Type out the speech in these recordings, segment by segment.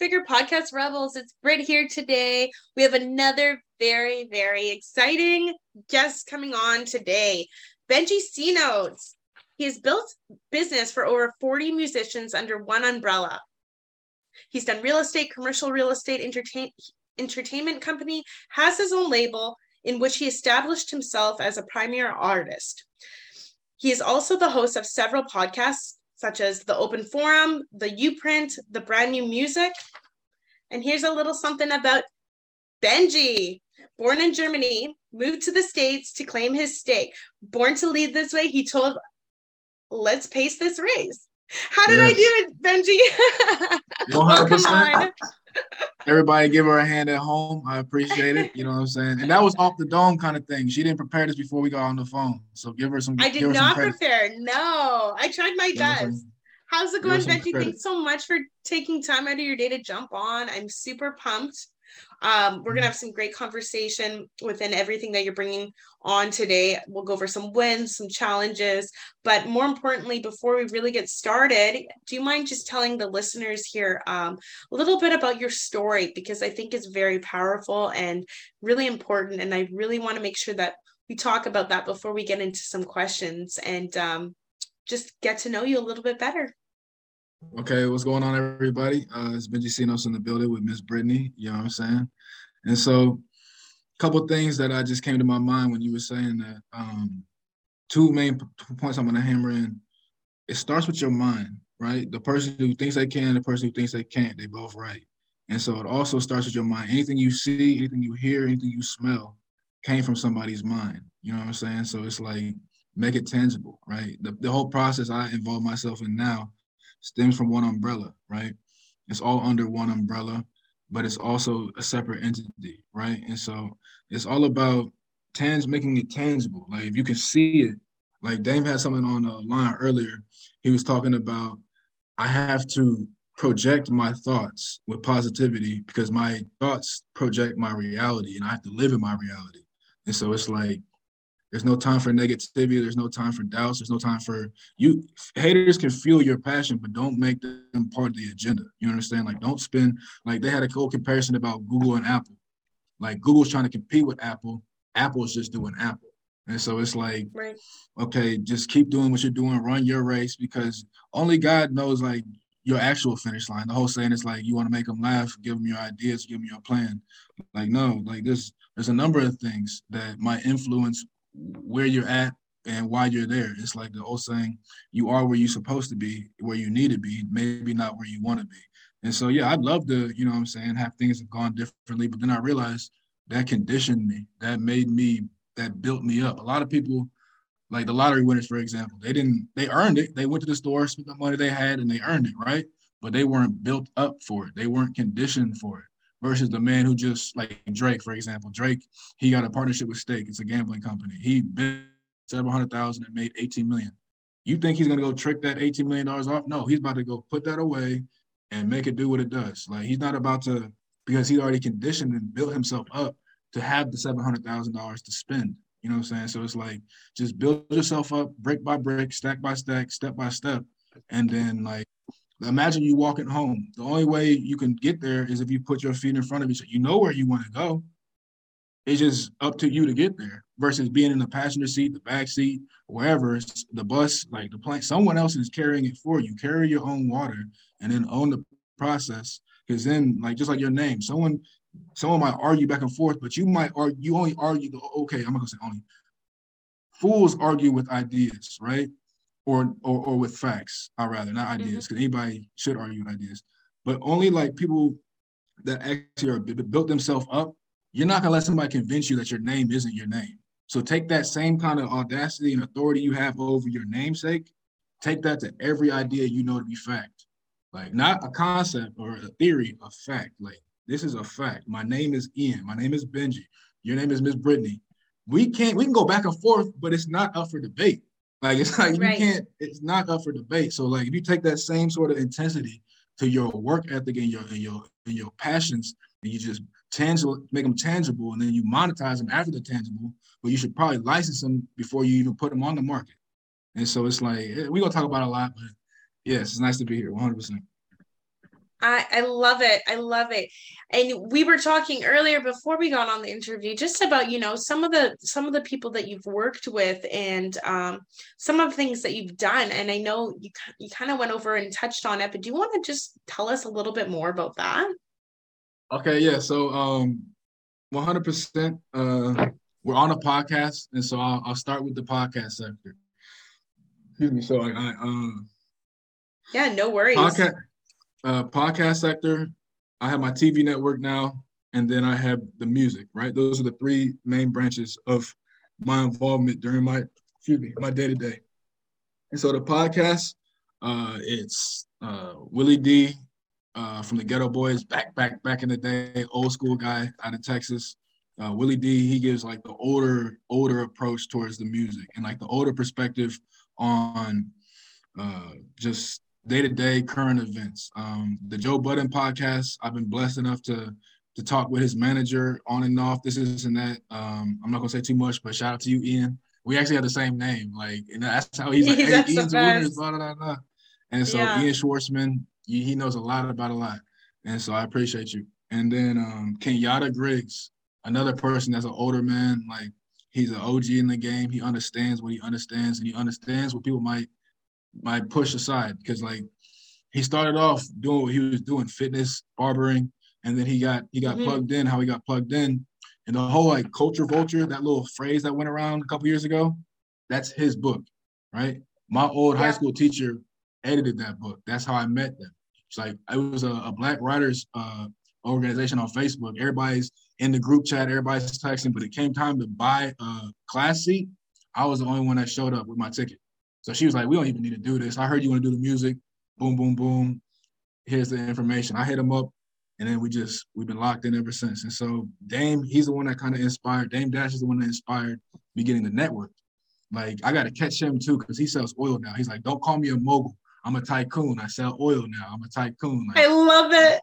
Figure Podcast Rebels. It's Britt here today. We have another very, very exciting guest coming on today. Bengi C Notes. He has built business for over 40 musicians under one umbrella. He's done real estate, commercial real estate, entertain, entertainment company, has his own label in which he established himself as a premier artist. He is also the host of several podcasts such as the Open Forum, the Uprint, the Brand New Music. And here's a little something about Bengi. Born in Germany, moved to the States to claim his stake. Born to lead this way, he told, let's pace this race. How did yes. I do it, Bengi? 100%. Everybody give her a hand at home. I appreciate it. You know what I'm saying? And that was off the dome kind of thing. She didn't prepare this before we got on the phone. So give her some. I did not prepare. No, I tried my best. How's it going, Bengi? Thanks so much for taking time out of your day to jump on. I'm super pumped. Um, we're gonna have some great conversation within everything that you're bringing on today. We'll go over some wins, some challenges, but more importantly, before we really get started, do you mind just telling the listeners here um, a little bit about your story because I think it's very powerful and really important, and I really want to make sure that we talk about that before we get into some questions and um, just get to know you a little bit better. Okay, what's going on, everybody? Uh, it's Bengi C Notes in the building with Miss Brittany. You know what I'm saying? And so, a couple things that I just came to my mind when you were saying that. Um, two main points I'm going to hammer in. It starts with your mind, right? The person who thinks they can, the person who thinks they can't, they both right. And so it also starts with your mind. Anything you see, anything you hear, anything you smell came from somebody's mind. You know what I'm saying? So it's like make it tangible, right? The, the whole process I involve myself in now stems from one umbrella, right? It's all under one umbrella, but it's also a separate entity, right? And so it's all about tans making it tangible. Like if you can see it, like Dame had something on the line earlier. He was talking about I have to project my thoughts with positivity because my thoughts project my reality and I have to live in my reality. And so it's like there's no time for negativity. There's no time for doubts. There's no time for you. Haters can feel your passion, but don't make them part of the agenda. You understand? Like, don't spend like they had a cool comparison about Google and Apple. Like Google's trying to compete with Apple. Apple's just doing Apple. And so it's like, right. okay, just keep doing what you're doing, run your race because only God knows like your actual finish line. The whole saying is like you want to make them laugh, give them your ideas, give them your plan. Like no, like this. There's a number of things that might influence where you're at and why you're there. It's like the old saying, you are where you're supposed to be, where you need to be, maybe not where you want to be. And so, yeah, I'd love to, you know I'm saying, have things have gone differently. But then I realized that conditioned me, that made me, that built me up. A lot of people, like the lottery winners, for example, they didn't, they earned it. They went to the store, spent the money they had, and they earned it, right? But they weren't built up for it. They weren't conditioned for it versus the man who just like Drake, for example. Drake, he got a partnership with Stake. It's a gambling company. He bid seven hundred thousand and made 18 million. You think he's gonna go trick that 18 million dollars off? No, he's about to go put that away and make it do what it does. Like he's not about to because he's already conditioned and built himself up to have the seven hundred thousand dollars to spend. You know what I'm saying? So it's like just build yourself up brick by brick, stack by stack, step by step, and then like Imagine you walking home. The only way you can get there is if you put your feet in front of you. So you know where you want to go. It's just up to you to get there versus being in the passenger seat, the back seat, wherever, the bus, like the plane. Someone else is carrying it for you. Carry your own water and then own the process. Because then, like just like your name, someone someone might argue back and forth, but you might argue, you only argue the okay, I'm not gonna say only. Fools argue with ideas, right? Or or, or with facts. I rather not ideas, because mm-hmm. anybody should argue with ideas, but only like people that actually are built themselves up. You're not gonna let somebody convince you that your name isn't your name. So take that same kind of audacity and authority you have over your namesake, take that to every idea you know to be fact. Like not a concept or a theory, a fact. Like this is a fact. My name is Ian. My name is Bengi. Your name is Miss Brittany. We can't. We can go back and forth, but it's not up for debate. Like it's like right. you can't. It's not up for debate. So like if you take that same sort of intensity to your work ethic and your and your and your passions, and you just tangible, make them tangible, and then you monetize them after they're tangible. But you should probably license them before you even put them on the market. And so it's like eh, we're gonna talk about a lot, but yes, it's nice to be here, 100. percent I, I love it. I love it. And we were talking earlier before we got on the interview just about, you know, some of the some of the people that you've worked with and um, some of the things that you've done. And I know you you kind of went over and touched on it, but do you want to just tell us a little bit more about that? Okay, yeah. So um 100% uh we're on a podcast and so I'll, I'll start with the podcast sector. Excuse me. So I, I um Yeah, no worries. Podcast uh, podcast sector. I have my TV network now, and then I have the music. Right, those are the three main branches of my involvement during my excuse me my day to day. And so the podcast, uh, it's uh, Willie D uh, from the Geto Boys, back back back in the day, old school guy out of Texas. Uh, Willie D, he gives like the older older approach towards the music and like the older perspective on uh, just day to day current events. Um, the Joe Budden podcast, I've been blessed enough to to talk with his manager on and off. This is and that. Um, I'm not gonna say too much, but shout out to you, Ian. We actually have the same name, like, and that's how he's like, hey, Ian's winners, blah, blah, blah, And so yeah. Ian Schwartzman, he, he knows a lot about a lot, and so I appreciate you. And then um, Kenyatta Griggs, another person that's an older man, like he's an OG in the game. He understands what he understands, and he understands what people might might push aside because like he started off doing what he was doing, fitness, barbering, and then he got he got mm-hmm. plugged in. How he got plugged in, and the whole like culture vulture, that little phrase that went around a couple years ago, that's his book, right? My old yeah. high school teacher edited that book. That's how I met them. It's like it was a, a Black writers uh, organization on Facebook. Everybody's in the group chat, everybody's texting, but it came time to buy a class seat. I was the only one that showed up with my ticket. So she was like, we don't even need to do this. I heard you want to do the music. Boom, boom, boom. Here's the information. I hit him up and then we just we've been locked in ever since. And so Dame, he's the one that kind of inspired. Dame Dash is the one that inspired me getting the network. Like I got to catch him too because he sells oil now. He's like, don't call me a mogul. I'm a tycoon. I sell oil now. I'm a tycoon. Like, I love it.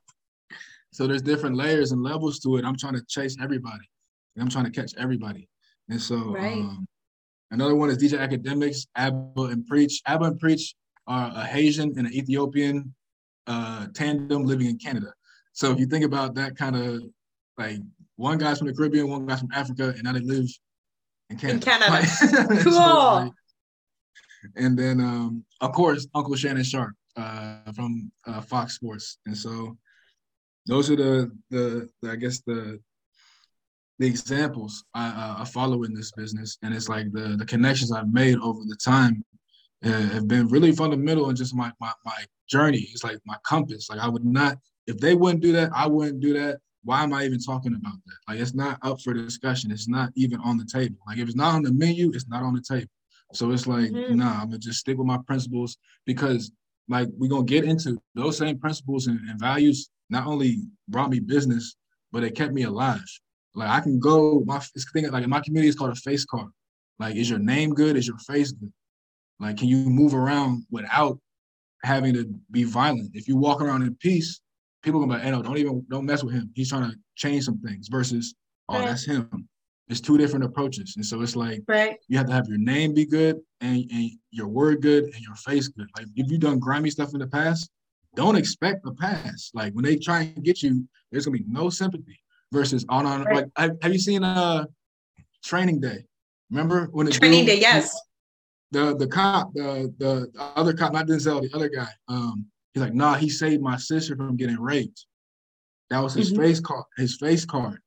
So there's different layers and levels to it. I'm trying to chase everybody. I'm trying to catch everybody. And so right. um, Another one is DJ Akademiks, Abba and Preach. Abba and Preach are a Haitian and an Ethiopian uh, tandem living in Canada. So if you think about that kind of like one guy's from the Caribbean, one guy's from Africa, and now they live in Canada. In Canada. cool. so like, and then um, of course Uncle Shannon Sharpe uh, from uh, Fox Sports. And so those are the, the the I guess the the examples I, uh, I follow in this business, and it's like the the connections I've made over the time uh, have been really fundamental in just my, my my journey. It's like my compass. Like I would not, if they wouldn't do that, I wouldn't do that. Why am I even talking about that? Like it's not up for discussion. It's not even on the table. Like if it's not on the menu, it's not on the table. So it's like, mm-hmm. nah, I'm gonna just stick with my principles because like we're gonna get into those same principles and, and values not only brought me business, but it kept me alive. Like I can go, my thing like in my community, it's called a face card. Like, is your name good? Is your face good? Like, can you move around without having to be violent? If you walk around in peace, people gonna be like, hey, no, don't even don't mess with him. He's trying to change some things versus, oh, right. that's him. It's two different approaches. And so it's like right. you have to have your name be good and, and your word good and your face good. Like if you've done grimy stuff in the past, don't expect the pass. Like when they try and get you, there's gonna be no sympathy versus on on right. like have, have you seen uh training day? Remember when it's training day, yes. The the cop, the the other cop, not Denzel, the other guy, um, he's like, nah, he saved my sister from getting raped. That was his mm-hmm. face card, his face card.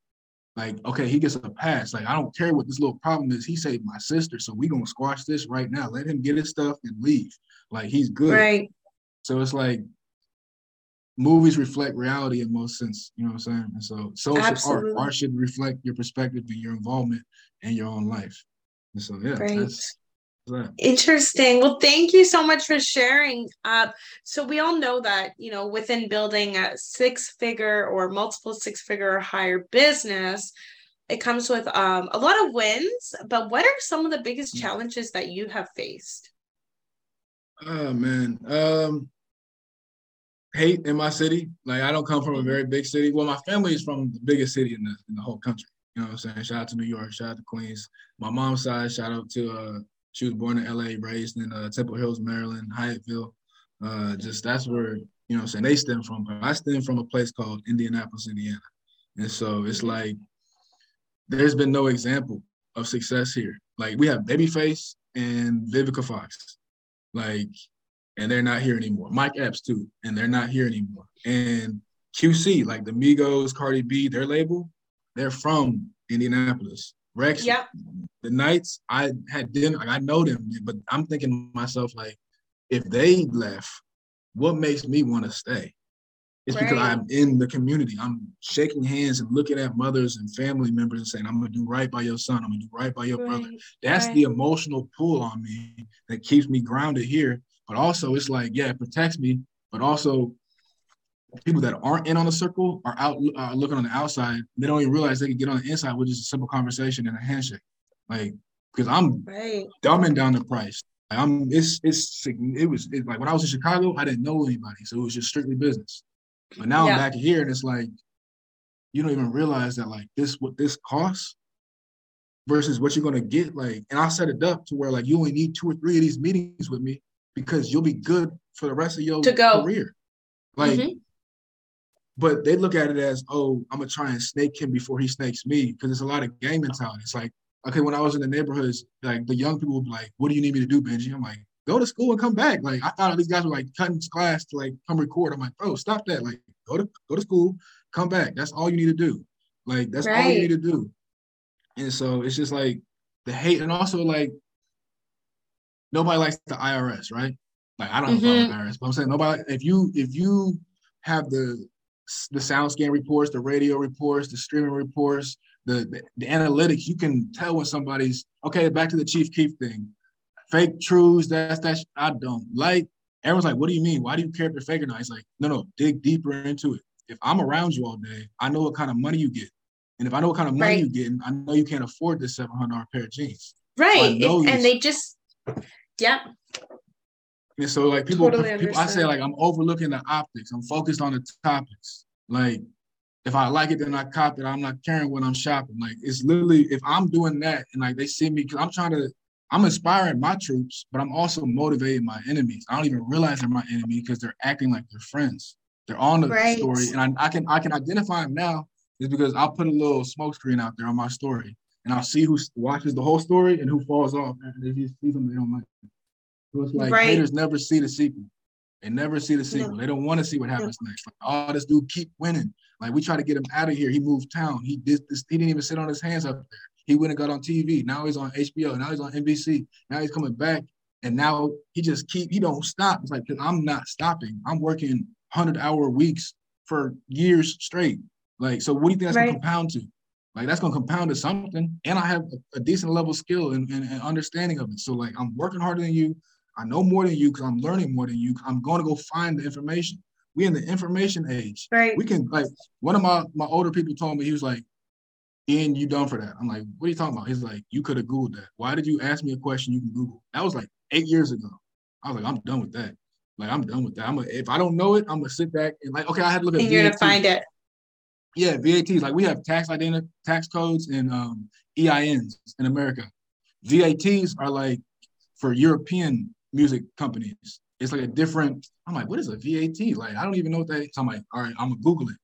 Like, okay, he gets a pass. Like, I don't care what this little problem is. He saved my sister. So we gonna squash this right now. Let him get his stuff and leave. Like he's good. Right. So it's like movies reflect reality in most sense. You know what I'm saying? And so, so should art. Art should reflect your perspective and your involvement in your own life. And so, yeah, Great. that's Interesting. Well, thank you so much for sharing. Uh, so we all know that you know within building a six-figure or multiple six-figure or higher business, it comes with um, a lot of wins. But what are some of the biggest mm. challenges that you have faced? Oh man, um, hate in my city. Like I don't come from a very big city. Well, my family is from the biggest city in the in the whole country. You know what I'm saying? Shout out to New York, shout out to Queens. My mom's side, shout out to uh she was born in LA, raised in uh, Temple Hills, Maryland, Hyattsville. Uh just that's where, you know what I'm saying, they stem from. I stem from a place called Indianapolis, Indiana. And so it's like there's been no example of success here. Like we have Babyface and Vivica Fox. Like and they're not here anymore. Mike Epps too, and they're not here anymore. And QC, like the Migos, Cardi B, their label, they're from Indianapolis. Rex, yeah. the Knights, I had dinner, like I know them, but I'm thinking to myself, like, if they left, what makes me want to stay? It's right. because I'm in the community. I'm shaking hands and looking at mothers and family members and saying, I'm gonna do right by your son, I'm gonna do right by your right. brother. That's right. the emotional pull on me that keeps me grounded here but also, it's like, yeah, it protects me, but also people that aren't in on the circle are out uh, looking on the outside. They don't even realize they can get on the inside with just a simple conversation and a handshake. Like, because I'm right. dumbing down the price. Like, I'm it's it's it was it, like when I was in Chicago, I didn't know anybody, so it was just strictly business. But now yeah. I'm back here, and it's like you don't even realize that like this what this costs versus what you're gonna get. Like, and I set it up to where like you only need two or three of these meetings with me, because you'll be good for the rest of your to go. career. Like, mm-hmm. but they look at it as, oh, I'm gonna try and snake him before he snakes me, because it's a lot of game mentality. It's like, okay, when I was in the neighborhoods, like the young people would be like, "What do you need me to do, Bengi?" I'm like, "Go to school and come back." Like I thought these guys were like cutting class to like come record. I'm like, "Bro, stop that! Like go to go to school, come back. That's all you need to do. Like that's right. all you need to do." And so it's just like the hate, and also like nobody likes the IRS, right? Like I don't mm-hmm. IRS, but I'm saying nobody. If you if you have the the sound scan reports, the radio reports, the streaming reports, the, the, the analytics, you can tell when somebody's okay. Back to the Chief Keef thing, fake truths. That's that's I don't like. Everyone's like, what do you mean? Why do you care if they're fake or not? It's like, no, no, dig deeper into it. If I'm around you all day, I know what kind of money you get. And if I know what kind of money right. you get, I know you can't afford this $700 pair of jeans. Right. So and they just, Yep. And so like people, totally people I say like I'm overlooking the optics. I'm focused on the topics. Like if I like it, then I cop it. I'm not caring when I'm shopping. Like it's literally if I'm doing that and like they see me because I'm trying to, I'm inspiring my troops, but I'm also motivating my enemies. I don't even realize they're my enemy because they're acting like they're friends. They're on the right. story, and I, I, can I can identify them now is because I'll put a little smoke screen out there on my story, and I'll see who watches the whole story and who falls off after they see something they don't like. So it's like right. haters never see the sequel. They never see the sequel. No. They don't want to see what happens no. next. Like, oh, this dude keep winning. Like we try to get him out of here. He moved town. He did this. He didn't even sit on his hands up there. He went and got on TV. Now he's on HBO. Now he's on NBC. Now he's coming back. And now he just keep. He don't stop. It's like because I'm not stopping. I'm working hundred hour weeks for years straight. Like so, what do you think that's right. gonna compound to? Like that's gonna compound to something. And I have a, a decent level skill and, and, and understanding of it. So like I'm working harder than you. I know more than you because I'm learning more than you. I'm going to go find the information. We in the information age. Right. We can like one of my my older people told me he was like, Ian, you done for that? I'm like, what are you talking about? He's like, you could have googled that. Why did you ask me a question you can Google? That was like eight years ago. I was like, I'm done with that. Like I'm done with that. I'm a, if I don't know it, I'm gonna sit back and like, okay, I had to look at. And you're gonna find it. Yeah, VATs. Like we have tax identity, tax codes, and um, EINs in America. VATs are like for European music companies. It's like a different. I'm like, what is a VAT? Like, I don't even know what that is. I'm like, all right, I'm gonna Google it.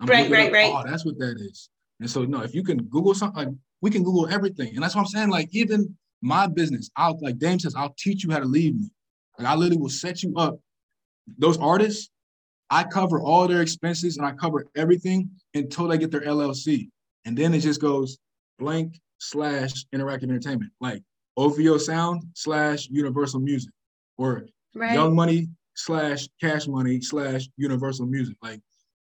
I'm right, right, right. Oh, that's what that is. And so, no, if you can Google something, like we can Google everything. And that's what I'm saying. Like, even my business, I'll like Dame says, I'll teach you how to leave me. Like, I literally will set you up. Those artists, I cover all their expenses and I cover everything until they get their LLC. And then it just goes blank slash interactive entertainment. Like OVO Sound slash Universal Music, or right. Young Money slash Cash Money slash Universal Music. Like,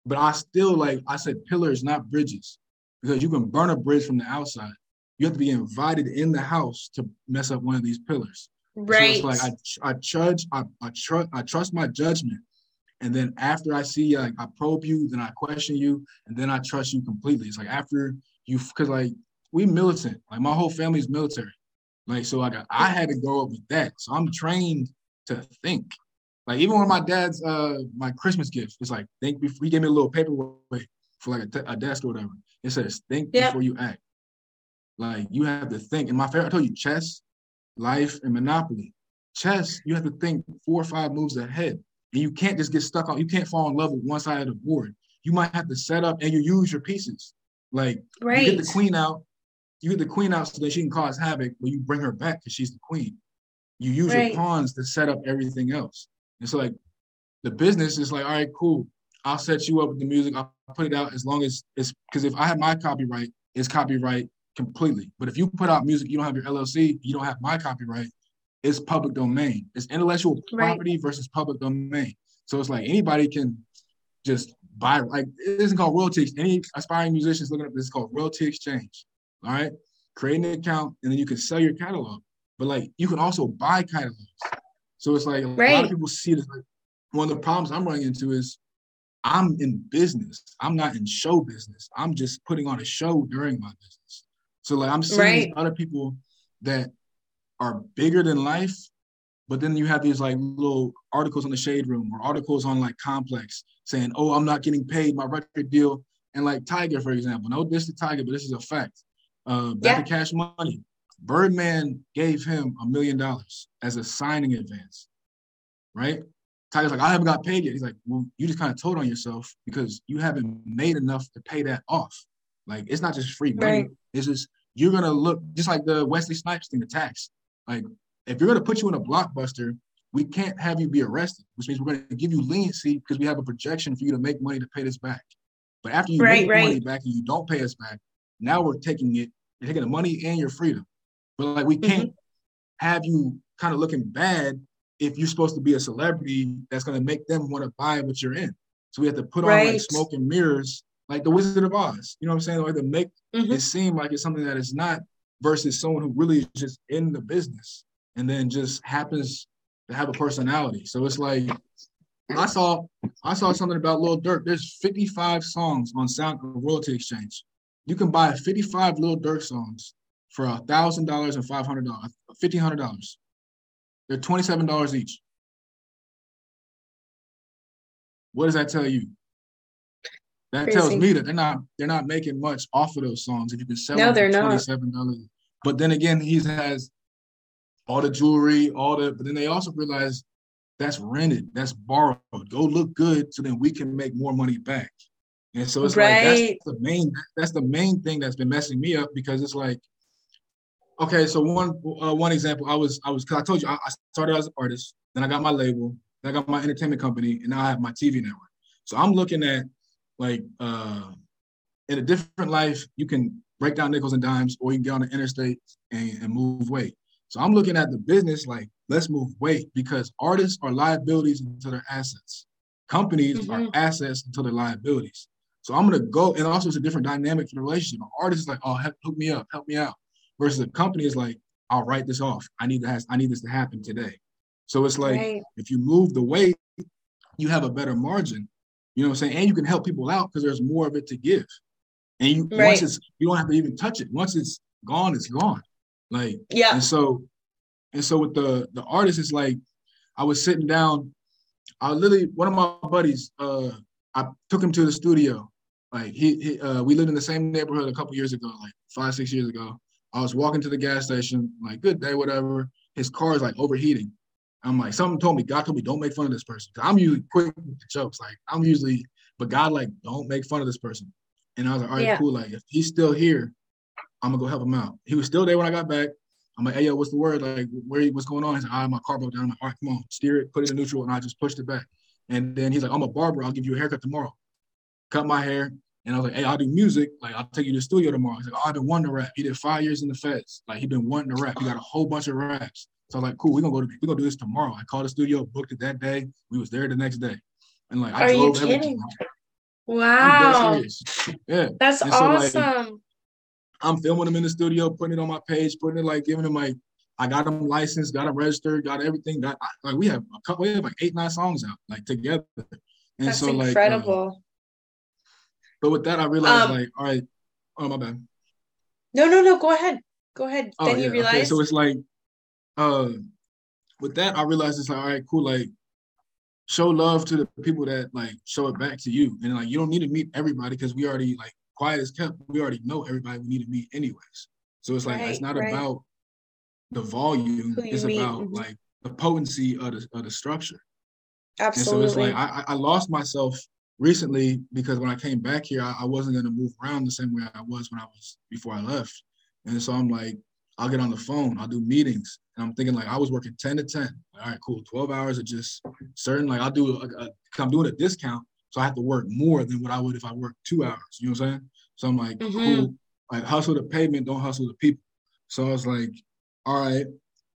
but I still like I said pillars, not bridges, because you can burn a bridge from the outside. you have to be invited in the house to mess up one of these pillars. Right. So it's like I I judge, I I trust I trust my judgment. And then after I see like I probe you, then I question you, and then I trust you completely. It's like after you because like we militant, like my whole family's military. Like so like I had to grow up with that. So I'm trained to think. Like even when my dad's uh my Christmas gift, it's like think before he gave me a little paperweight for like a, a desk or whatever. It says think Yeah. before you act. Like you have to think. And my favorite, I told you, chess, life, and monopoly. Chess, you have to think four or five moves ahead. And you can't just get stuck on, you can't fall in love with one side of the board. You might have to set up and you use your pieces. Like Right. you get the queen out, you get the queen out so that she can cause havoc, but you bring her back because she's the queen. You use Right. your pawns to set up everything else. And so like the business is like, all right, cool. I'll set you up with the music. I'll put it out as long as it's because if I have my copyright, it's copyright completely. But if you put out music, you don't have your LLC, you don't have my copyright, it's public domain. It's intellectual Right. property versus public domain. So it's like anybody can just buy like it isn't called royalty. Any aspiring musicians looking up this is called royalty exchange. All right. Create an account and then you can sell your catalog. But like you can also buy catalogs. So it's like a lot of people see this like one of the problems I'm running into is I'm in business. I'm not in show business. I'm just putting on a show during my business. So like I'm seeing Right. other people that are bigger than life, but then you have these like little articles on the shade room or articles on like complex saying, oh, I'm not getting paid my record deal. And like Tyga, for example, no, this is Tyga, but this is a fact. Uh, back Yeah. to cash money. Birdman gave him a million dollars as a signing advance, right? Tyga's like, I haven't got paid yet. He's like, well, you just kind of told on yourself because you haven't made enough to pay that off. Like, it's not just free money. Right. It's just you're gonna look just like the Wesley Snipes thing, the tax. Like, if you're gonna put you in a blockbuster, we can't have you be arrested, which means we're gonna give you leniency because we have a projection for you to make money to pay this back. But after you Right, make right. money back and you don't pay us back, now we're taking it, you're taking the money and your freedom. But like we can't Mm-hmm. have you kind of looking bad if you're supposed to be a celebrity that's gonna make them want to buy what you're in. So we have to put on like smoke and mirrors, like the Wizard of Oz. You know what I'm saying? Like to make Mhm. it seem like it's something that it's not, versus someone who really is just in the business and then just happens to have a personality. So it's like I saw I saw something about Lil Durk. There's 55 songs on Sound Royalty Exchange. You can buy 55 Lil Durk songs for a thousand dollars and five hundred dollars, fifteen hundred dollars. They're twenty-seven dollars each. What does that tell you? That tells me that they're not they're not making much off of those songs. If you can sell No, them for twenty seven dollars, but then again, he has all the jewelry, all the. But then they also realize that's rented, that's borrowed. Go look good, so then we can make more money back. And so it's like that's the main that's the main thing that's been messing me up because it's like, okay, so one uh, one example, I was I was because I told you I, I started as an artist, then I got my label, then I got my entertainment company, and now I have my TV network. So I'm looking at like uh, in a different life, you can break down nickels and dimes, or you can get on the interstate and, and move weight. So I'm looking at the business like let's move weight because artists are liabilities until they're assets. Companies are Mhm. assets until they're liabilities. So I'm gonna go, and also it's a different dynamic for the relationship. An artist is like, oh, help, hook me up, help me out, versus a company is like, I'll write this off. I need to has, I need this to happen today. So it's like Right. if you move the weight, you have a better margin. You know what I'm saying? And you can help people out because there's more of it to give. And you Right. once it's you don't have to even touch it. Once it's gone, it's gone. Like Yeah. and so and so with the the artist, it's like I was sitting down. I literally one of my buddies, uh, I took him to the studio. Like he, he uh, we lived in the same neighborhood a couple years ago, like five, six years ago. I was walking to the gas station, like good day, whatever. His car is like overheating. I'm like, something told me, God told me, don't make fun of this person. I'm usually quick with the jokes. Like I'm usually, but God like, don't make fun of this person. And I was like, all right, Yeah. cool. Like if he's still here, I'm gonna go help him out. He was still there when I got back. I'm like, hey yo, what's the word? Like, where what's going on? He's like, ah, my car broke down. I'm like, all right, come on, steer it, put it in neutral, and I just pushed it back. And then he's like, I'm a barber. I'll give you a haircut tomorrow. Cut my hair. And I was like, hey, I'll do music. Like, I'll take you to the studio tomorrow. He's like, oh, I've been wanting to rap. He did five years in the feds. Like, he been wanting to rap. He got a whole bunch of raps. So I'm like, cool, we're gonna go to we're gonna do this tomorrow. I called the studio, booked it that day. We was there the next day. And like I Are you drove everything. kidding? Wow. Yeah. That's And so, like, awesome. I'm filming them in the studio, putting it on my page, putting it like giving them like I got them licensed, got them registered, got everything. Got like we have a couple, we have like eight, nine songs out like together. And That's so incredible. Like, uh, but with that, I realized um, like, all right, oh my bad. No, no, no. Go ahead. Go ahead. Oh, then yeah, you realize. Okay. So it's like, uh, with that, I realized it's like, all right, cool. Like, show love to the people that like show it back to you, and like you don't need to meet everybody because we already like quiet as kept. We already know everybody we need to meet anyways. So it's like right, it's not right. about the volume. It's meet. about like the potency of the of the structure. Absolutely. And so it's like I, I lost myself recently because when I came back here, I, I wasn't going to move around the same way I was when I was before I left. And so I'm like, I'll get on the phone, I'll do meetings. And I'm thinking like I was working 10 to 10. All right, cool. 12 hours of just certain, like I'll do, a, a, I'm doing a discount. So I have to work more than what I would if I worked two hours. You know what I'm saying? So I'm like, mm-hmm. cool. Like hustle the payment, don't hustle the people. So I was like, all right.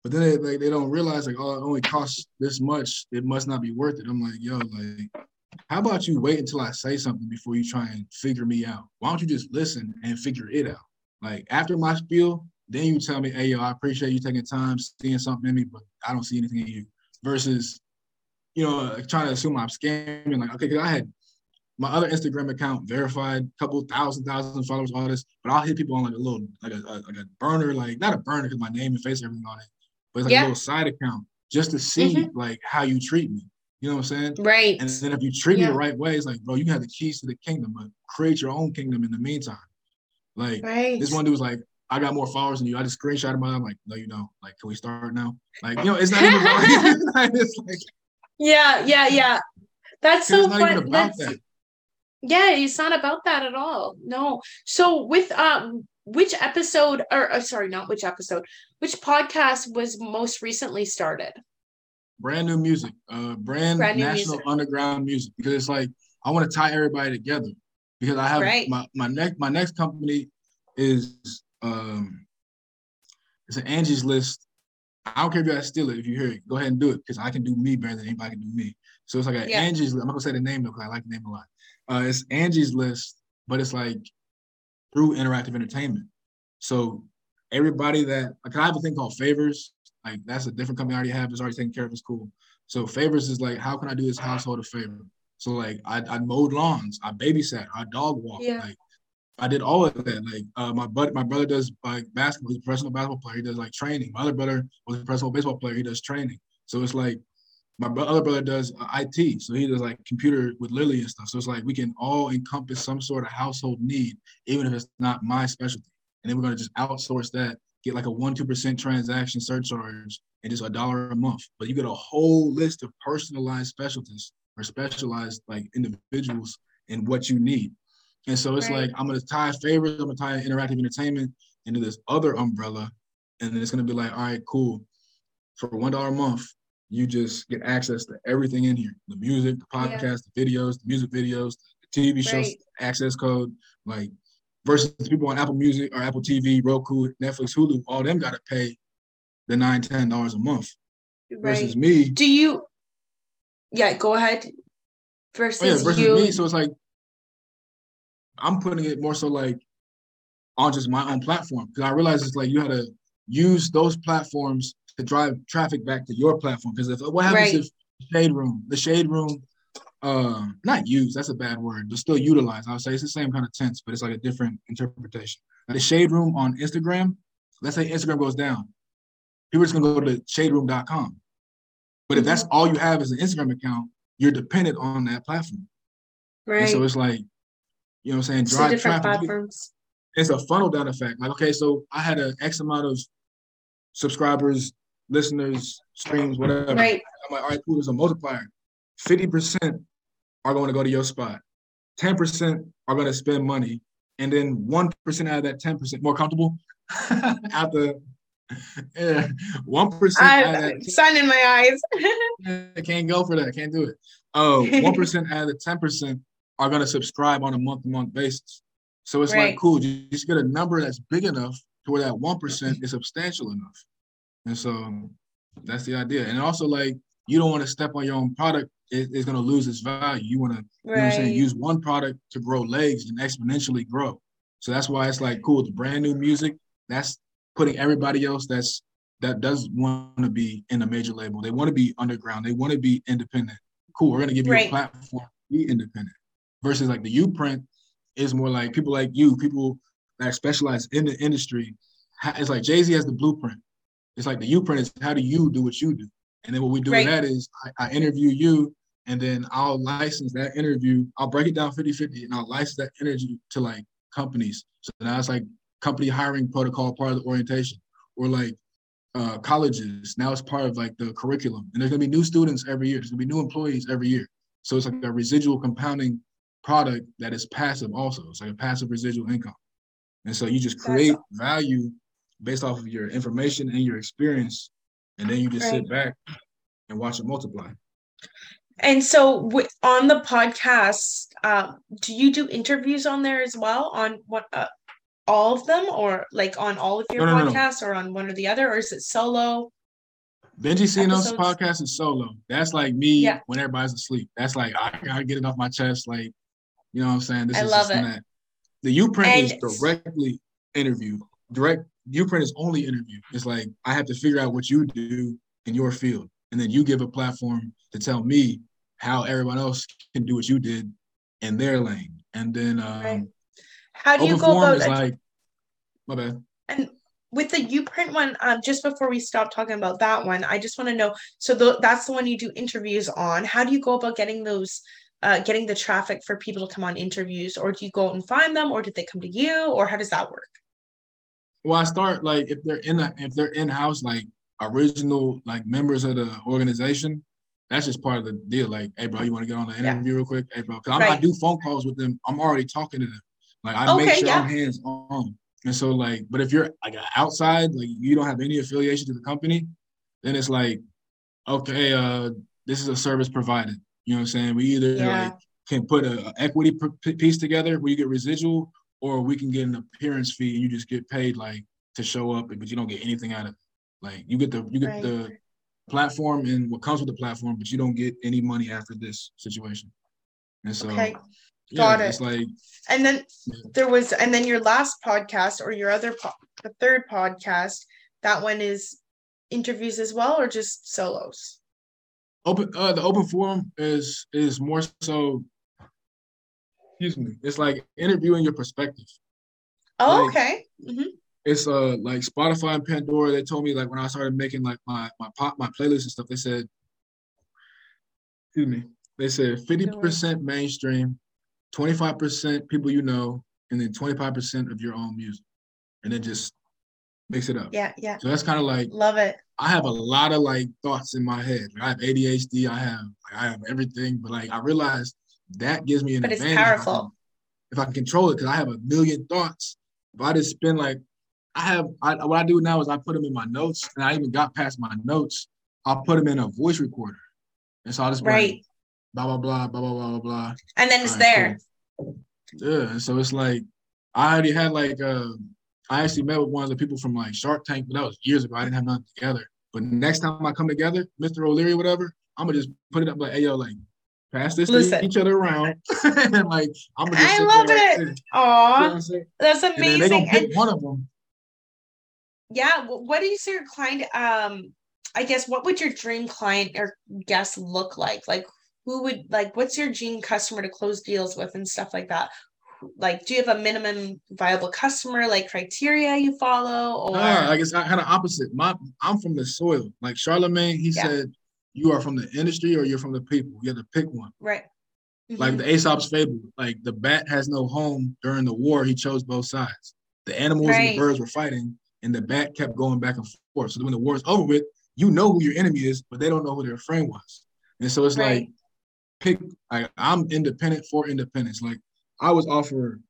But then they, like, they don't realize like, oh, it only costs this much. It must not be worth it. I'm like, yo, like how about you wait until I say something before you try and figure me out? Why don't you just listen and figure it out? Like after my spiel, then you tell me, hey, yo, I appreciate you taking time, seeing something in me, but I don't see anything in you. Versus, you know, trying to assume I'm scamming. Like, okay, because I had my other Instagram account verified, couple thousand, thousand followers, all this, but I'll hit people on like a little, like a, like a burner, like not a burner because my name and face everything on it, but it's like yeah. a little side account just to see mm-hmm. like how you treat me. You know what I'm saying? Right. And then if you treat yeah. me the right way, it's like, bro, you have the keys to the kingdom, but create your own kingdom in the meantime. Like right. this one dude was like, I got more followers than you. I just screenshot him. I'm like, no, you know, like, can we start now? Like, you know, it's not even about it's like, yeah, yeah, yeah. That's so fun. That's, that. Yeah, it's not about that at all. No. So with um which episode or uh, sorry, not which episode, which podcast was most recently started? brand new music, uh, brand, brand national music. underground music, because it's like I want to tie everybody together. Because I have right. my my next my next company is um it's an Angie's List. I don't care if you guys steal it. If you hear it, go ahead and do it because I can do me better than anybody can do me. So it's like an yeah. Angie's. I'm not gonna say the name though because I like the name a lot. Uh, it's Angie's List, but it's like through interactive entertainment. So everybody that like I have a thing called favors. Like that's a different company I already have. It's already taking care of. It's cool. So favors is like, how can I do this household a favor? So like I, I mowed lawns, I babysat, I dog walked. Yeah. Like I did all of that. Like uh, my buddy, my brother does like basketball. He's a professional basketball player. He does like training. My other brother was a professional baseball player. He does training. So it's like my other brother does uh, IT. So he does like computer with Lily and stuff. So it's like we can all encompass some sort of household need, even if it's not my specialty. And then we're gonna just outsource that get like a one two percent transaction surcharge and just a dollar a month. But you get a whole list of personalized specialties or specialized like individuals in what you need. And so it's right. like I'm gonna tie favors, I'm gonna tie interactive entertainment into this other umbrella, and then it's gonna be like, all right, cool. For one dollar a month, you just get access to everything in here: the music, the podcast, yeah. the videos, the music videos, the TV shows, right. access code, like versus people on Apple Music or Apple TV, Roku, Netflix, Hulu, all them got to pay the nine, ten dollars a month. Right. Versus me. Do you? Yeah, go ahead. Versus, oh, yeah, versus you. me, so it's like I'm putting it more so like on just my own platform because I realize it's like you had to use those platforms to drive traffic back to your platform. Because if what happens right. if Shade Room, the Shade Room uh, not use, that's a bad word, but still utilize. I would say it's the same kind of tense, but it's like a different interpretation. Now, the shade room on Instagram, let's say Instagram goes down, people are just gonna go to shaderoom.com. But if that's mm-hmm. all you have is an Instagram account, you're dependent on that platform. Right. And so it's like, you know what I'm saying? Drive different traffic. platforms. It's a funnel down effect. Like, okay, so I had an X amount of subscribers, listeners, streams, whatever. Right. I'm like, all right, cool, there's a multiplier. 50% are going to go to your spot. 10% are going to spend money. And then 1% out of that 10% more comfortable after yeah, 1% I, sun in my eyes. I can't go for that. I can't do it. Oh, 1% out of the 10% are going to subscribe on a month to month basis. So it's right. like, cool, you just get a number that's big enough to where that 1% is substantial enough. And so that's the idea. And also, like, you don't want to step on your own product it, it's going to lose its value. You want to, you know I'm saying, use one product to grow legs and exponentially grow. So that's why it's like cool. The brand new music, that's putting everybody else that's that does want to be in a major label. They want to be underground. They want to be independent. Cool. We're gonna give you right. a platform be independent. Versus like the U print is more like people like you, people that specialize in the industry. It's like Jay Z has the blueprint. It's like the U print is how do you do what you do? And then what we do right. with that is I, I, interview you and then I'll license that interview. I'll break it down 50 50 and I'll license that energy to like companies. So now it's like company hiring protocol, part of the orientation, or like uh, colleges. Now it's part of like the curriculum. And there's gonna be new students every year. There's gonna be new employees every year. So it's like a residual compounding product that is passive also. It's like a passive residual income. And so you just create value based off of your information and your experience. And then you just right. sit back and watch it multiply. And so w- on the podcast, um, do you do interviews on there as well on what uh, all of them or like on all of your no, no, podcasts no, or on one or the other or is it solo? Bengi C Notes podcast is solo. That's like me yeah. when everybody's asleep. That's like I gotta get it off my chest. Like, you know what I'm saying? This I is love it. That. The U print and is directly interview. Direct U print is only interview. It's like I have to figure out what you do in your field, and then you give a platform to tell me how everyone else can do what you did in their lane. And then um, right. how do you go about it? Like, my bad. And with the Uprint one, um, just before we stop talking about that one, I just want to know. So the, that's the one you do interviews on. How do you go about getting those, uh, getting the traffic for people to come on interviews, or do you go out and find them, or did they come to you, or how does that work? Well, I start like if they're in the, if they're in house, like original like members of the organization, that's just part of the deal. Like, hey, bro, you want to get on the interview yeah. real quick? Hey, bro, because right. I do phone calls with them. I'm already talking to them. Like, I okay, make sure yeah. I'm hands on. And so, like, but if you're like outside, like you don't have any affiliation to the company, then it's like, okay, uh, this is a service provided. You know what I'm saying? We either yeah. like can put a, a equity piece together where you get residual, or we can get an appearance fee and you just get paid like to show up, but you don't get anything out of it. Like you get the you get right. the platform and what comes with the platform, but you don't get any money after this situation. And so, okay. Got yeah, it. It's like, and then yeah. there was, and then your last podcast or your other, po- the third podcast, that one is interviews as well, or just solos? Open, uh, the open forum is is more so. Excuse me. It's like interviewing your perspective. Oh, like, okay. Mm-hmm it's uh like Spotify and Pandora. They told me like when I started making like my my pop my playlist and stuff. They said, excuse me. They said fifty percent mainstream, twenty five percent people you know, and then twenty five percent of your own music, and then just mix it up. Yeah, yeah. So that's kind of like love it. I have a lot of like thoughts in my head. I have ADHD. I have like, I have everything, but like I realize that gives me an but advantage. It's powerful. If I can, if I can control it, because I have a million thoughts. If I just spend like I have I, what I do now is I put them in my notes, and I even got past my notes. I'll put them in a voice recorder, and so I'll just right. Blah blah blah blah blah blah blah. And then it's right, there. Cool. Yeah, so it's like I already had like uh, I actually met with one of the people from like Shark Tank, but that was years ago. I didn't have nothing together. But next time I come together, Mr. O'Leary, whatever, I'm gonna just put it up like, hey yo, like pass this Listen. to each other around, and like I'm gonna. Just I love it. Right Aw, that's amazing. And they gonna pick and- one of them yeah what is your client um i guess what would your dream client or guest look like like who would like what's your dream customer to close deals with and stuff like that like do you have a minimum viable customer like criteria you follow or nah, i guess i had an opposite my i'm from the soil like charlemagne he yeah. said you are from the industry or you're from the people you have to pick one right mm-hmm. like the aesop's fable like the bat has no home during the war he chose both sides the animals right. and the birds were fighting and the bat kept going back and forth. So when the war is over with, you know who your enemy is, but they don't know who their friend was. And so it's right. like, pick. Like I'm independent for independence. Like I was offered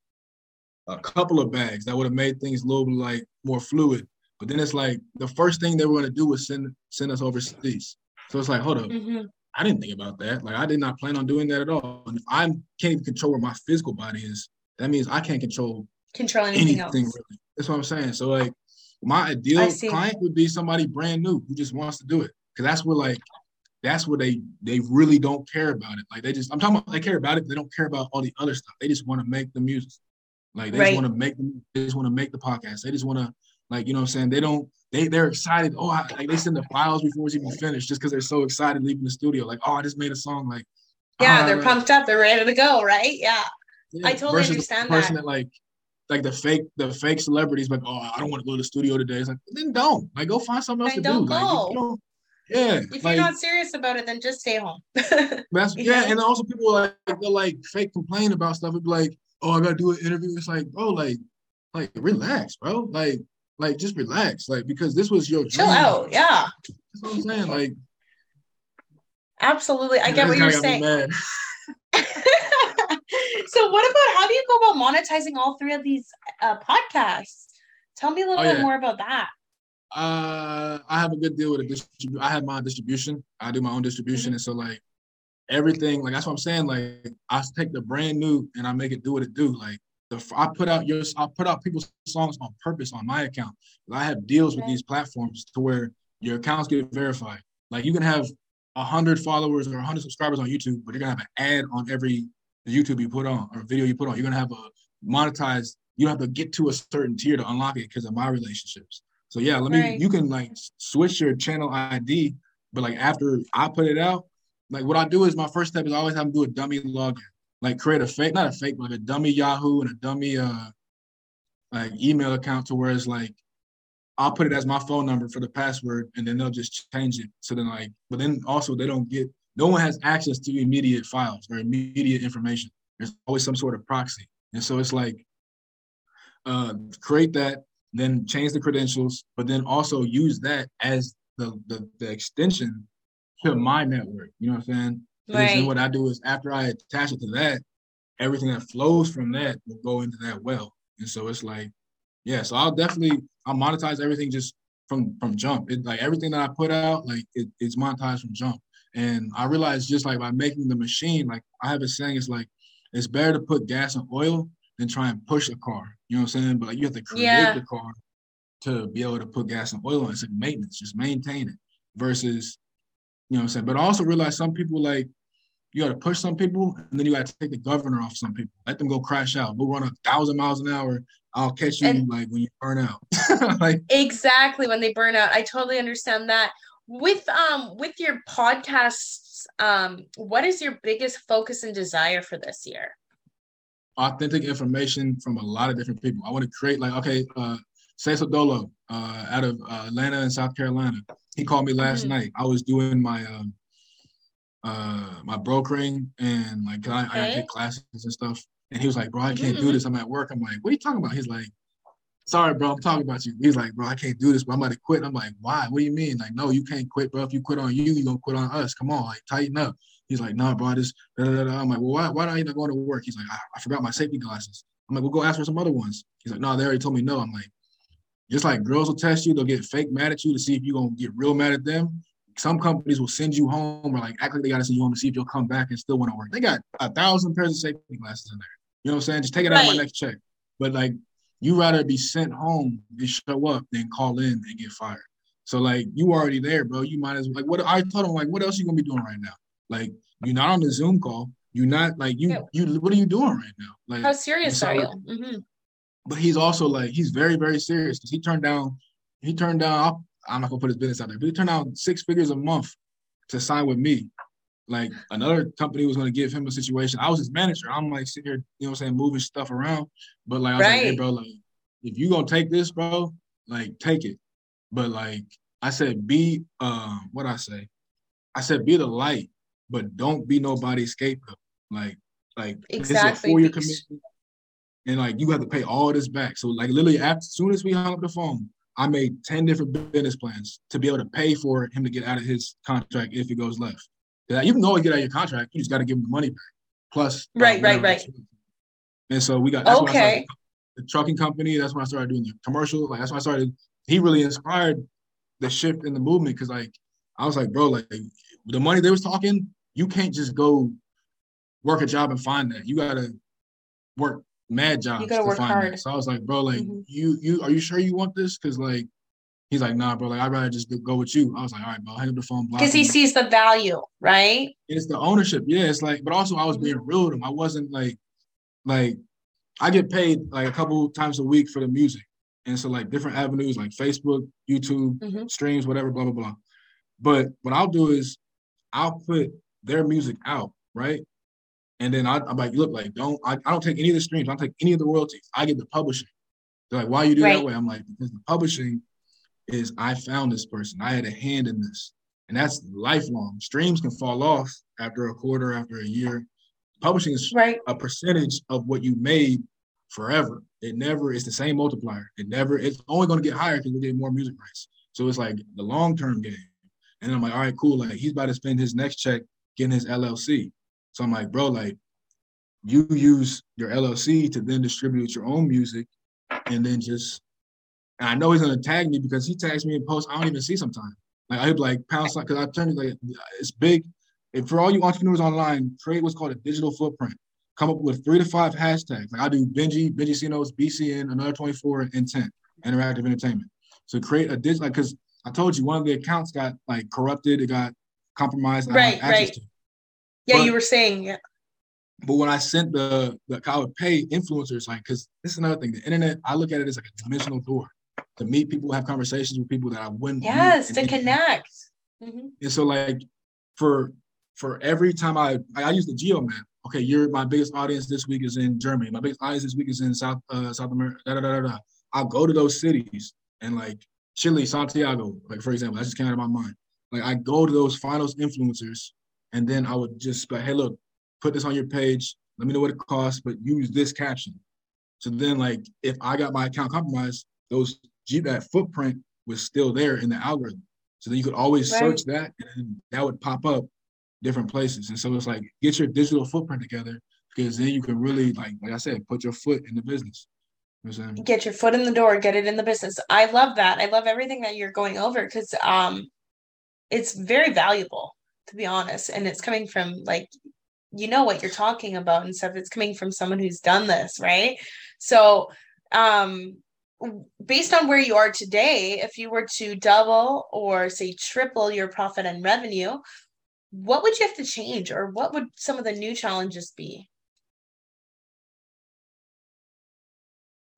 a couple of bags that would have made things a little bit like more fluid. But then it's like the first thing they were going to do was send send us overseas. So it's like, hold up, mm-hmm. I didn't think about that. Like I did not plan on doing that at all. And if I can't even control where my physical body is, that means I can't control control anything, anything else. Really. That's what I'm saying. So like my ideal client would be somebody brand new who just wants to do it. Cause that's where like that's where they they really don't care about it. Like they just I'm talking about they care about it, they don't care about all the other stuff. They just want to make the music. Like they Right. just want to make them, they just want to make the podcast. They just want to like, you know what I'm saying? They don't, they they're excited. Oh, I, like they send the files before it's even finished just because they're so excited leaving the studio. Like, oh, I just made a song. Like, Yeah, ah, they're pumped up. They're ready to go, right? Yeah. yeah, I totally versus the understand person that. that like like the fake the fake celebrities like oh I don't want to go to the studio today. It's like then don't like go find something else Then to don't do. Like, go. you don't- yeah, If like you're not serious about it, then just stay home. that's yeah, and also people like they'll like fake complain about stuff. It'd be like oh I gotta do an interview. It's like oh, like like relax, bro. Like like just relax, like because this was your Chill dream. out. Yeah. That's what I'm saying. Like Absolutely. I get what you're kinda got me saying. so what about how do you go about monetizing all three of these uh, podcasts? Tell me a little Oh, bit yeah. more about that. Uh, I have a good deal with a distrib- I have my distribution. I do my own distribution, Mm-hmm. and so like everything, like that's what I'm saying. Like I take the brand new and I make it do what it do. Like the I put out your I put out people's songs on purpose on my account. I have deals with these platforms to where your accounts get verified. Like you can have a hundred followers or a hundred subscribers on YouTube, but you're gonna have an ad on every YouTube you put on or video you put on. You're gonna have a monetized. You don't have to get to a certain tier to unlock it because of my relationships. So yeah, let me. Right. You can like switch your channel ID, but like after I put it out, like what I do is my first step is I always have them do a dummy login, like create a fake, not a fake, but like a dummy Yahoo and a dummy uh like email account to where it's like I'll put it as my phone number for the password, and then they'll just change it. So then like, but then also they don't get. No one has access to immediate files or immediate information. There's always some sort of proxy, and so it's like uh, create that, then change the credentials, but then also use that as the the, the extension to my network. You know what I'm saying? Because Right. then what I do is after I attach it to that, everything that flows from that will go into that well. And so it's like, yeah. So I'll definitely I'll monetize everything just from from jump. It like everything that I put out, like it, it's monetized from jump. And I realized just like by making the machine, like I have a saying, it's like it's better to put gas and oil than try and push a car. You know what I'm saying? But like you have to create Yeah. the car to be able to put gas and oil in. It's like maintenance, just maintain it versus, you know what I'm saying? But I also realize some people like you got to push some people and then you got to take the governor off some people. Let them go crash out. Go run a thousand miles an hour. I'll catch you And- like when you burn out. like Exactly when they burn out. I totally understand that. With um with your podcasts, um, what is your biggest focus and desire for this year? Authentic information from a lot of different people. I want to create like okay, uh Cesar Dolo, uh out of uh, Atlanta and South Carolina. He called me last Mhm. night. I was doing my um uh my brokering and like I, I gotta take classes and stuff. And he was like, bro, I can't Mhm, do this. I'm at work. I'm like, what are you talking about? He's like, sorry, bro, I'm talking about you. He's like, bro, I can't do this, but I'm about to quit. I'm like, why? What do you mean? Like, no, you can't quit, bro. If you quit on you, you're gonna quit on us. Come on, like tighten up. He's like, nah, bro, I just da, da, da. I'm like, well, why why don't you not going to work? He's like, I, I forgot my safety glasses. I'm like, well, go ask for some other ones. He's like, no, they already told me no. I'm like, just like girls will test you, they'll get fake mad at you to see if you're gonna get real mad at them. Some companies will send you home or like act like they gotta send you home to see if you'll come back and still want to work. They got a thousand pairs of safety glasses in there. You know what I'm saying? Just take it out of my next check. But like you rather be sent home and show up than call in and get fired. So like you already there, bro. You might as well like what I told him like what else you gonna be doing right now? Like you're not on the Zoom call. You're not like you you what are you doing right now? Like How serious are you? Mm-hmm. but he's also like he's very very serious because he turned down he turned down I'm not gonna put his business out there, but he turned down six figures a month to sign with me. Like another company was gonna give him a situation. I was his manager. I'm like sitting here, you know what I'm saying, moving stuff around. But like I was like, hey bro, like if you gonna take this, bro, like take it. But like I said, be um what I say? I said be the light, but don't be nobody's scapegoat. Like like it's a Exactly. four year commitment and like you have to pay all this back. So like literally, after, as soon as we hung up the phone, I made ten different business plans to be able to pay for him to get out of his contract if he goes left. You can always get out of your contract. You just got to give him the money back. Plus, uh, Right, right, right. And so we got that's when I started Okay. the trucking company. That's when I started doing the commercial. Like that's when I started. He really inspired the shift in the movement because like I was like, bro, like the money they was talking, you can't just go work a job and find that. You gotta work mad jobs gotta to work find hard. that. So I was like, bro, like Mhm. you you are you sure you want this? Because like he's like, nah, bro, like I'd rather just go with you. I was like, all right, bro, hang up the phone. block Because he sees the value, right? it's the ownership. Yeah, it's like, but also I was being real with him. I wasn't like, like, I get paid like a couple times a week for the music. And so like different avenues like Facebook, YouTube, mm-hmm. streams, whatever, blah, blah, blah. But what I'll do is I'll put their music out, right? And then I, am like, look, like, don't I, I don't take any of the streams, I don't take any of the royalties. I get the publishing. They're like, why you do right. that way? I'm like, because the publishing is I found this person. I had a hand in this. And that's lifelong. Streams can fall off after a quarter, after a year. Publishing is right. a percentage of what you made forever. It never is the same multiplier. It never, it's only going to get higher because we get more music rights. So it's like the long term game. And I'm like, all right, cool. Like he's about to spend his next check getting his LLC. So I'm like, bro, like you use your LLC to then distribute your own music and then just and I know he's gonna tag me because he tags me in posts I don't even see sometimes. Like I'd like pound sign because I turn it like it's big. And for all you entrepreneurs online, create what's called a digital footprint. Come up with three to five hashtags. Like I do Bengi, Benji Cinos, BCN, another 24, and 10, interactive entertainment. So create a digital because I told you one of the accounts got like corrupted, it got compromised. Right, right. Yeah, but, you were saying, yeah. But when I sent the, the I would pay influencers, like, because this is another thing. The internet, I look at it as like a dimensional door to meet people, have conversations with people that I wouldn't. Yes, to connect. Mm-hmm. And so, like, for for every time I I use the geo map. Okay, you're my biggest audience this week is in Germany. My biggest audience this week is in South uh, South America. Da, da, da, da. I'll go to those cities and like Chile, Santiago, like for example, that just came out of my mind. Like I go to those finals influencers, and then I would just like, hey, look, put this on your page. Let me know what it costs, but use this caption. So then, like, if I got my account compromised, those G that footprint was still there in the algorithm. So then you could always right. search that, and that would pop up different places. And so it's like get your digital footprint together because then you can really, like, like I said, put your foot in the business. get your foot in the door, get it in the business. I love that. I love everything that you're going over because um, it's very valuable to be honest, and it's coming from like you know what you're talking about and stuff. It's coming from someone who's done this, right? So um based on where you are today, if you were to double or say triple your profit and revenue, what would you have to change or what would some of the new challenges be?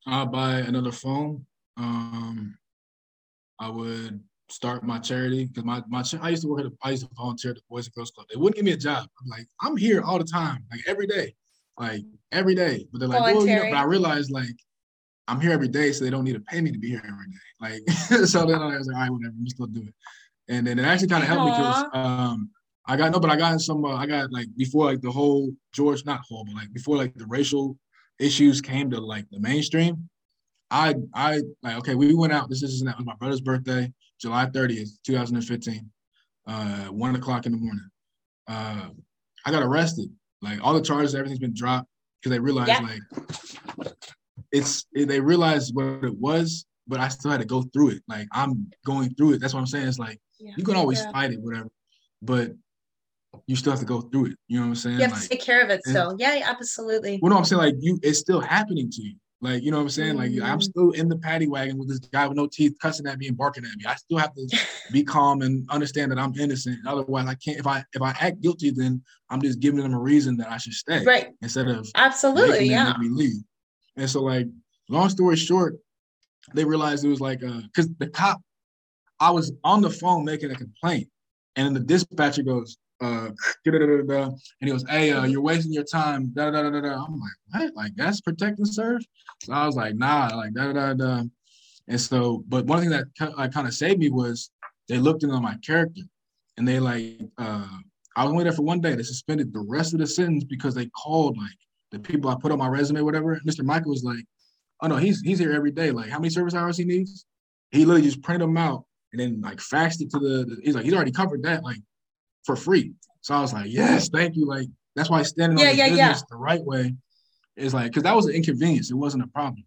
I'll buy another phone. Um, I would start my charity because my, my I used to work at a, I used to volunteer at the Boys and Girls Club. They wouldn't give me a job. I'm like, I'm here all the time, like every day, like every day. But they're like, well, you know, but I realized like I'm here every day, so they don't need to pay me to be here every day. Like, so then I was like, all right, whatever, we still do it. And then it actually kind of helped me because um, I got no, but I got some. Uh, I got like before like the whole George, not whole, but like before like the racial issues came to like the mainstream. I I like okay, we went out. This is that was my brother's birthday, July 30th, 2015, uh, one o'clock in the morning. Uh, I got arrested. Like all the charges, everything's been dropped because they realized yeah. like it's they realized what it was, but I still had to go through it. Like I'm going through it. That's what I'm saying. It's like yeah. you can always yeah. fight it, whatever, but you still have to go through it. You know what I'm saying? You have like, to take care of it. So yeah, absolutely. Well, no, I'm saying like you, it's still happening to you. Like, you know what I'm saying? Like, I'm mm-hmm. still in the paddy wagon with this guy with no teeth cussing at me and barking at me. I still have to be calm and understand that I'm innocent. Otherwise, I can't. If I if I act guilty, then I'm just giving them a reason that I should stay, right? Instead of absolutely, yeah. Me leave. And so, like, long story short, they realized it was like, uh, because the cop, I was on the phone making a complaint, and the dispatcher goes, uh, and he goes, "Hey, uh, you're wasting your time." Da, da, da, da, da. I'm like, "What? Like that's protect and serve?" So I was like, "Nah, like da da da." And so, but one thing that like, kind of saved me was they looked into my character, and they like, uh, I was only there for one day. They suspended the rest of the sentence because they called like the people I put on my resume, whatever. Mr. Michael was like, "Oh no, he's he's here every day. Like, how many service hours he needs?" He literally just printed them out and then like faxed it to the. the he's like, he's already covered that. Like for free. So I was like, yes, thank you. Like that's why standing yeah, on the yeah, business yeah. the right way is like because that was an inconvenience. It wasn't a problem.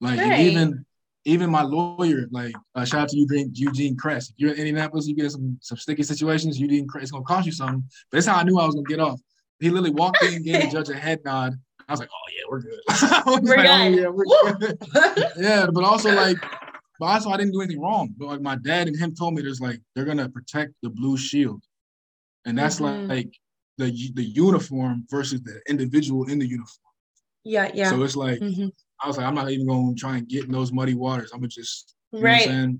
Like right. even even my lawyer, like uh, shout out to Eugene Eugene Kress. If you're in Indianapolis, you get some some sticky situations. You need Eugene Kress, it's gonna cost you something. But that's how I knew I was gonna get off. He literally walked in, gave the judge a head nod. I was like, oh yeah, we're good. we're like, oh, yeah, we're good. yeah, but also like, but also I didn't do anything wrong. But like my dad and him told me there's like they're gonna protect the blue shield and that's mm-hmm. like the the uniform versus the individual in the uniform. Yeah, yeah. So it's like mm-hmm. I was like, I'm not even gonna try and get in those muddy waters. I'm gonna just right.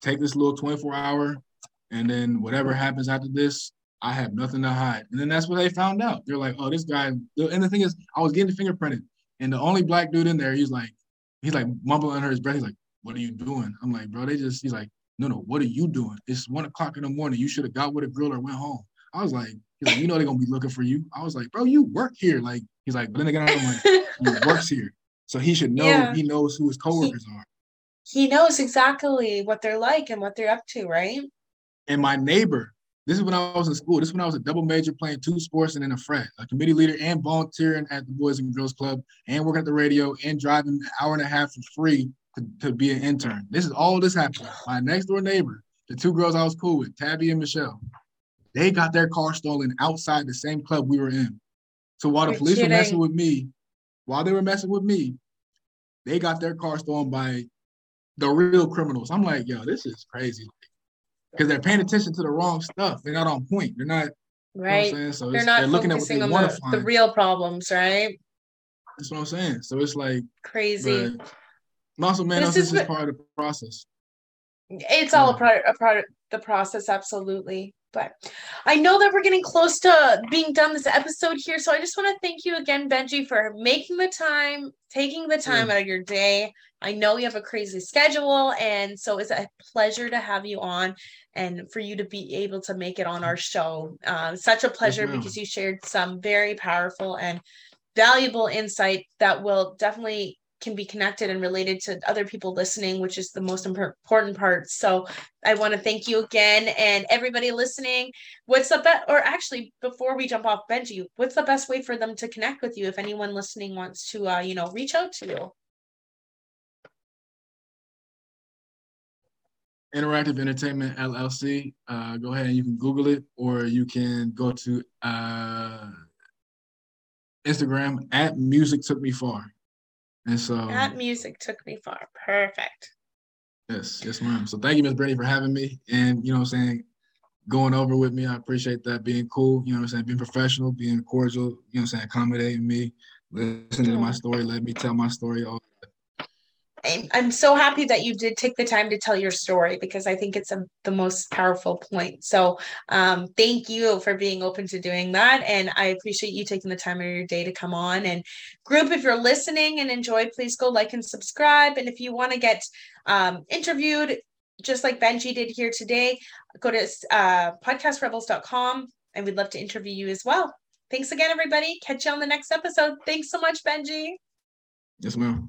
Take this little 24 hour, and then whatever happens after this, I have nothing to hide. And then that's what they found out. They're like, oh, this guy. And the thing is, I was getting fingerprinted, and the only black dude in there, he's like, he's like mumbling under his breath. He's like, what are you doing? I'm like, bro, they just. He's like, no, no, what are you doing? It's one o'clock in the morning. You should have got with a girl or went home. I was like, like, you know they're gonna be looking for you. I was like, bro, you work here. Like, he's like, but then again, I'm like, he works here, so he should know. Yeah. He knows who his coworkers he, are. He knows exactly what they're like and what they're up to, right? And my neighbor, this is when I was in school. This is when I was a double major playing two sports and then a frat, a committee leader and volunteering at the Boys and Girls Club and working at the radio and driving an hour and a half for free to, to be an intern. This is all this happened. My next door neighbor, the two girls I was cool with, Tabby and Michelle, they got their car stolen outside the same club we were in. So while the You're police kidding. were messing with me, while they were messing with me, they got their car stolen by the real criminals. I'm like, yo, this is crazy. Because they're paying attention to the wrong stuff. They're not on point. They're not right. You know so they're not they're looking at what they on the, the real problems, right? That's what I'm saying. So it's like crazy. also, man, this, is, is part of the process. It's all a part a part of the process, absolutely. But I know that we're getting close to being done this episode here. So I just want to thank you again, Bengi, for making the time, taking the time yeah. out of your day. I know you have a crazy schedule. And so it's a pleasure to have you on and for you to be able to make it on our show. Uh, such a pleasure yes, because you shared some very powerful and valuable insight that will definitely can be connected and related to other people listening, which is the most important part. So I want to thank you again and everybody listening. What's the best, or actually, before we jump off Bengi, what's the best way for them to connect with you if anyone listening wants to, uh, you know, reach out to you? Interactive Entertainment LLC. Uh, go ahead and you can Google it, or you can go to uh, Instagram at Music Took Me Far. And so that music took me far. Perfect. Yes, yes, ma'am. So thank you, Miss Brittany, for having me. And you know what I'm saying, going over with me. I appreciate that being cool, you know what I'm saying, being professional, being cordial, you know what I'm saying, accommodating me, listening to my story, let me tell my story, all I'm so happy that you did take the time to tell your story because I think it's a, the most powerful point. So, um, thank you for being open to doing that. And I appreciate you taking the time of your day to come on. And, group, if you're listening and enjoy, please go like and subscribe. And if you want to get um, interviewed, just like Bengi did here today, go to uh, podcastrebels.com and we'd love to interview you as well. Thanks again, everybody. Catch you on the next episode. Thanks so much, Bengi. Yes, ma'am.